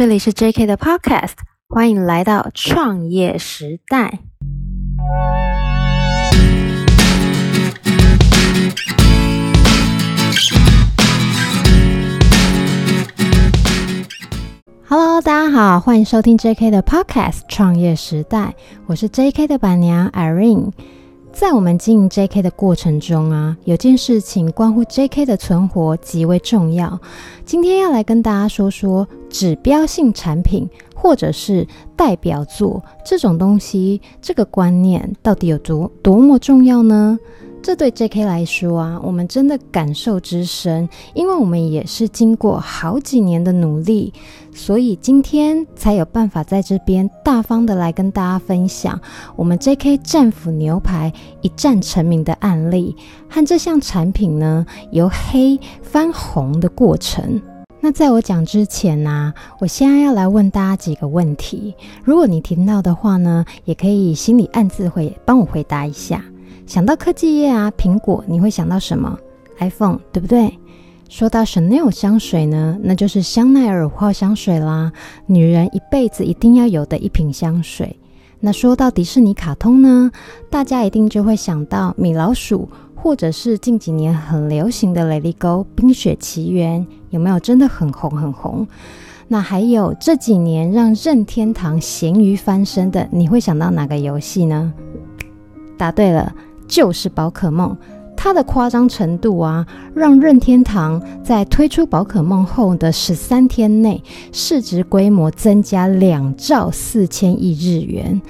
这里是 JK 的 Podcast，欢迎来到创业时代。Hello，大家好，欢迎收听 JK 的 Podcast《创业时代》，我是 JK 的板娘 Irene。在我们经营 JK 的过程中啊，有件事情关乎 JK 的存活极为重要。今天要来跟大家说说指标性产品或者是代表作这种东西，这个观念到底有多多么重要呢？这对 JK 来说啊，我们真的感受之深，因为我们也是经过好几年的努力，所以今天才有办法在这边大方的来跟大家分享我们 JK 战斧牛排一战成名的案例和这项产品呢由黑翻红的过程。那在我讲之前呢、我现在要来问大家几个问题，如果你听到的话呢，也可以心里暗自会帮我回答一下。想到科技业啊，苹果，你会想到什么？iPhone，对不对？说到 Chanel 香水呢，那就是香奈儿五号香水啦，女人一辈子一定要有的一瓶香水。那说到迪士尼卡通呢，大家一定就会想到米老鼠，或者是近几年很流行的 Let It Go 冰雪奇缘，有没有？真的很红很红。那还有这几年让任天堂咸鱼翻身的，你会想到哪个游戏呢？答对了。就是宝可梦，它的夸张程度啊，让任天堂在推出宝可梦后的十三天内，市值规模增加两兆四千亿日元。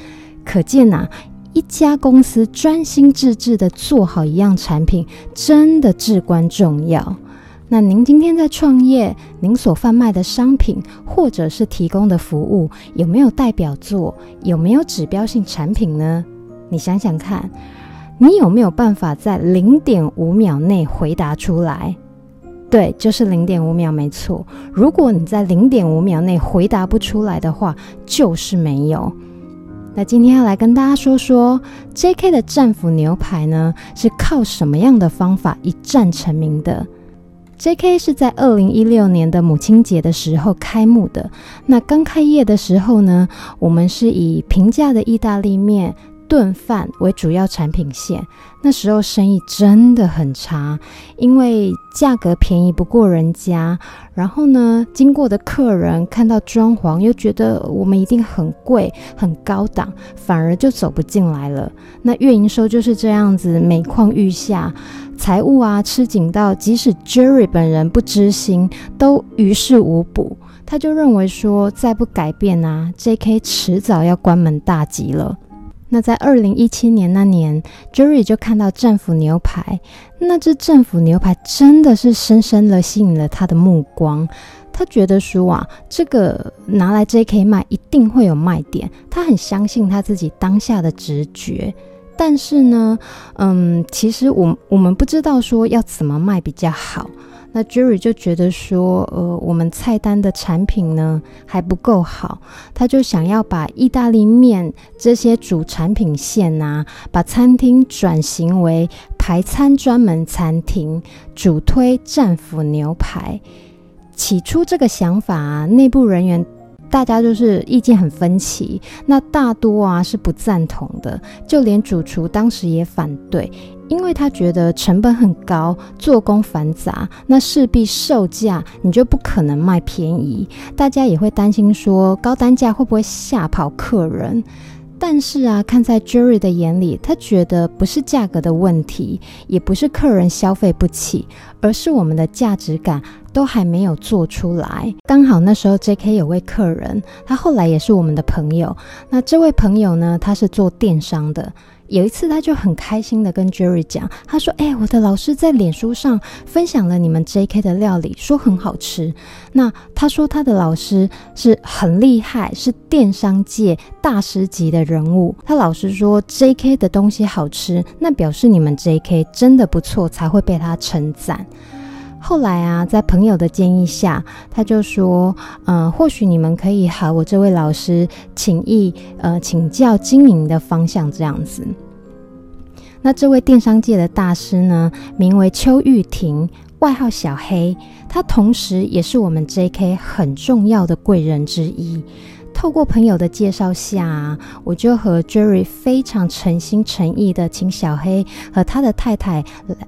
可见呐、一家公司专心致志的做好一样产品，真的至关重要。那您今天在创业，您所贩卖的商品或者是提供的服务，有没有代表作？有没有指标性产品呢？你想想看。你有没有办法在零点五秒内回答出来？对，就是零点五秒，没错。如果你在零点五秒内回答不出来的话，就是没有。那今天要来跟大家说说，JK 的战斧牛排呢，是靠什么样的方法一战成名的？JK 是在二零一六年的母亲节的时候开幕的。那刚开业的时候呢，我们是以平价的意大利面。顿饭为主要产品线，那时候生意真的很差，因为价格便宜不过人家。然后呢，经过的客人看到装潢，又觉得我们一定很贵、很高档，反而就走不进来了。那月营收就是这样子每况愈下，财务啊吃紧到，即使 Jerry 本人不知心，都于事无补。他就认为说，再不改变啊，JK 迟早要关门大吉了。那在二零一七年那年，Jerry 就看到战斧牛排，那只战斧牛排真的是深深的吸引了他的目光。他觉得说啊，这个拿来 JK 卖一定会有卖点，他很相信他自己当下的直觉。但是呢，嗯，其实我我们不知道说要怎么卖比较好。那 Jerry 就觉得说，呃，我们菜单的产品呢还不够好，他就想要把意大利面这些主产品线呐，把餐厅转型为排餐专门餐厅，主推战斧牛排。起初这个想法啊，内部人员大家就是意见很分歧，那大多啊是不赞同的，就连主厨当时也反对。因为他觉得成本很高，做工繁杂，那势必售价你就不可能卖便宜，大家也会担心说高单价会不会吓跑客人。但是啊，看在 Jerry 的眼里，他觉得不是价格的问题，也不是客人消费不起，而是我们的价值感都还没有做出来。刚好那时候 JK 有位客人，他后来也是我们的朋友。那这位朋友呢，他是做电商的。有一次，他就很开心的跟 Jerry 讲，他说：“哎、我的老师在脸书上分享了你们 JK 的料理，说很好吃。那他说他的老师是很厉害，是电商界大师级的人物。他老师说 JK 的东西好吃，那表示你们 JK 真的不错，才会被他称赞。后来啊，在朋友的建议下，他就说：嗯、呃，或许你们可以和我这位老师请益，呃，请教经营的方向这样子。那这位电商界的大师呢，名为邱玉婷，外号小黑，他同时也是我们 JK 很重要的贵人之一。透过朋友的介绍下，我就和 Jerry 非常诚心诚意的请小黑和他的太太，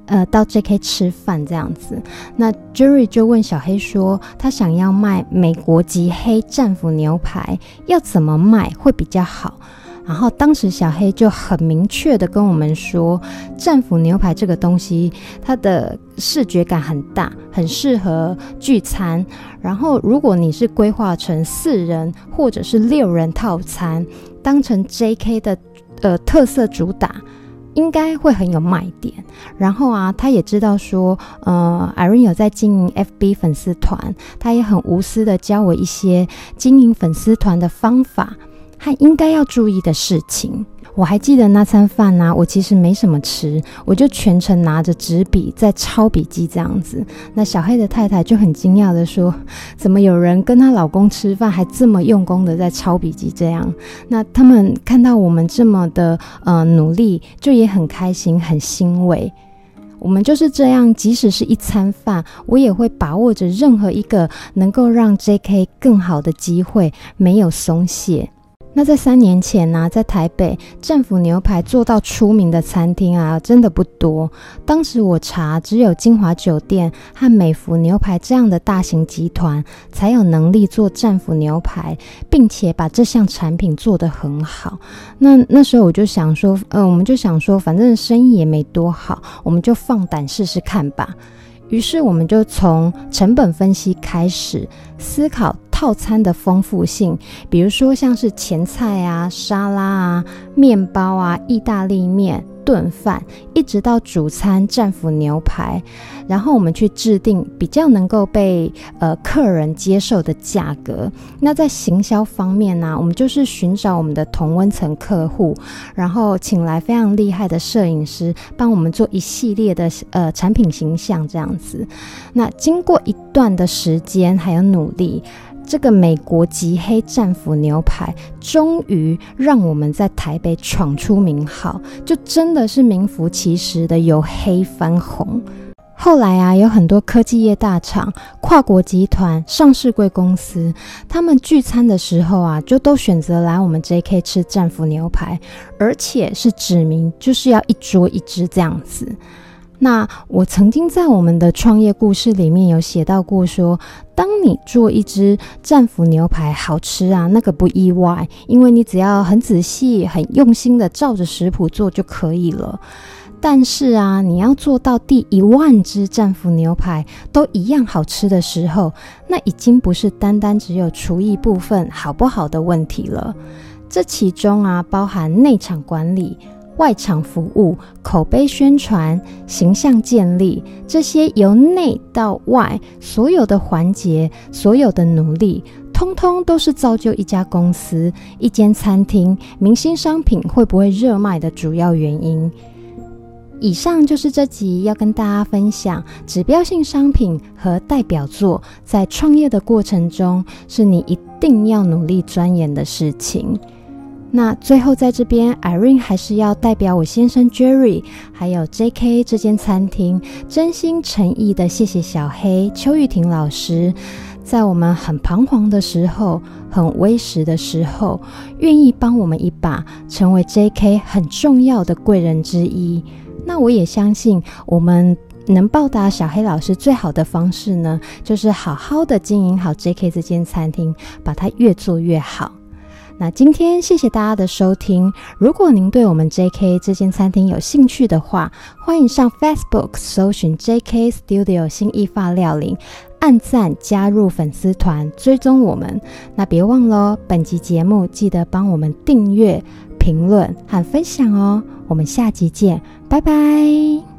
呃，到 JK 吃饭这样子。那 Jerry 就问小黑说，他想要卖美国籍黑战斧牛排，要怎么卖会比较好？然后当时小黑就很明确的跟我们说，战斧牛排这个东西，它的视觉感很大，很适合聚餐。然后如果你是规划成四人或者是六人套餐，当成 JK 的呃特色主打，应该会很有卖点。然后啊，他也知道说，呃，Irene 有在经营 FB 粉丝团，他也很无私的教我一些经营粉丝团的方法。还应该要注意的事情，我还记得那餐饭呢、我其实没什么吃，我就全程拿着纸笔在抄笔记这样子。那小黑的太太就很惊讶的说：“怎么有人跟她老公吃饭还这么用功的在抄笔记？”这样，那他们看到我们这么的呃努力，就也很开心，很欣慰。我们就是这样，即使是一餐饭，我也会把握着任何一个能够让 JK 更好的机会，没有松懈。那在三年前呢、在台北战斧牛排做到出名的餐厅啊，真的不多。当时我查，只有金华酒店和美福牛排这样的大型集团才有能力做战斧牛排，并且把这项产品做得很好。那那时候我就想说，呃，我们就想说，反正生意也没多好，我们就放胆试试看吧。于是我们就从成本分析开始思考。套餐的丰富性，比如说像是前菜啊、沙拉啊、面包啊、意大利面、炖饭，一直到主餐战斧牛排，然后我们去制定比较能够被呃客人接受的价格。那在行销方面呢、我们就是寻找我们的同温层客户，然后请来非常厉害的摄影师帮我们做一系列的呃产品形象这样子。那经过一段的时间还有努力。这个美国极黑战斧牛排终于让我们在台北闯出名号，就真的是名副其实的由黑翻红。后来啊，有很多科技业大厂、跨国集团、上市贵公司，他们聚餐的时候啊，就都选择来我们 JK 吃战斧牛排，而且是指明就是要一桌一只这样子。那我曾经在我们的创业故事里面有写到过说，当你做一只战斧牛排好吃啊，那个不意外，因为你只要很仔细、很用心的照着食谱做就可以了。但是啊，你要做到第一万只战斧牛排都一样好吃的时候，那已经不是单单只有厨艺部分好不好的问题了。这其中啊，包含内场管理。外场服务、口碑宣传、形象建立，这些由内到外所有的环节、所有的努力，通通都是造就一家公司、一间餐厅、明星商品会不会热卖的主要原因。以上就是这集要跟大家分享指标性商品和代表作，在创业的过程中，是你一定要努力钻研的事情。那最后在这边，Irene 还是要代表我先生 Jerry，还有 JK 这间餐厅，真心诚意的谢谢小黑邱玉婷老师，在我们很彷徨的时候，很微时的时候，愿意帮我们一把，成为 JK 很重要的贵人之一。那我也相信，我们能报答小黑老师最好的方式呢，就是好好的经营好 JK 这间餐厅，把它越做越好。那今天谢谢大家的收听。如果您对我们 JK 这间餐厅有兴趣的话，欢迎上 Facebook 搜寻 JK Studio 新意发料理，按赞加入粉丝团，追踪我们。那别忘了，本集节目记得帮我们订阅、评论和分享哦。我们下集见，拜拜。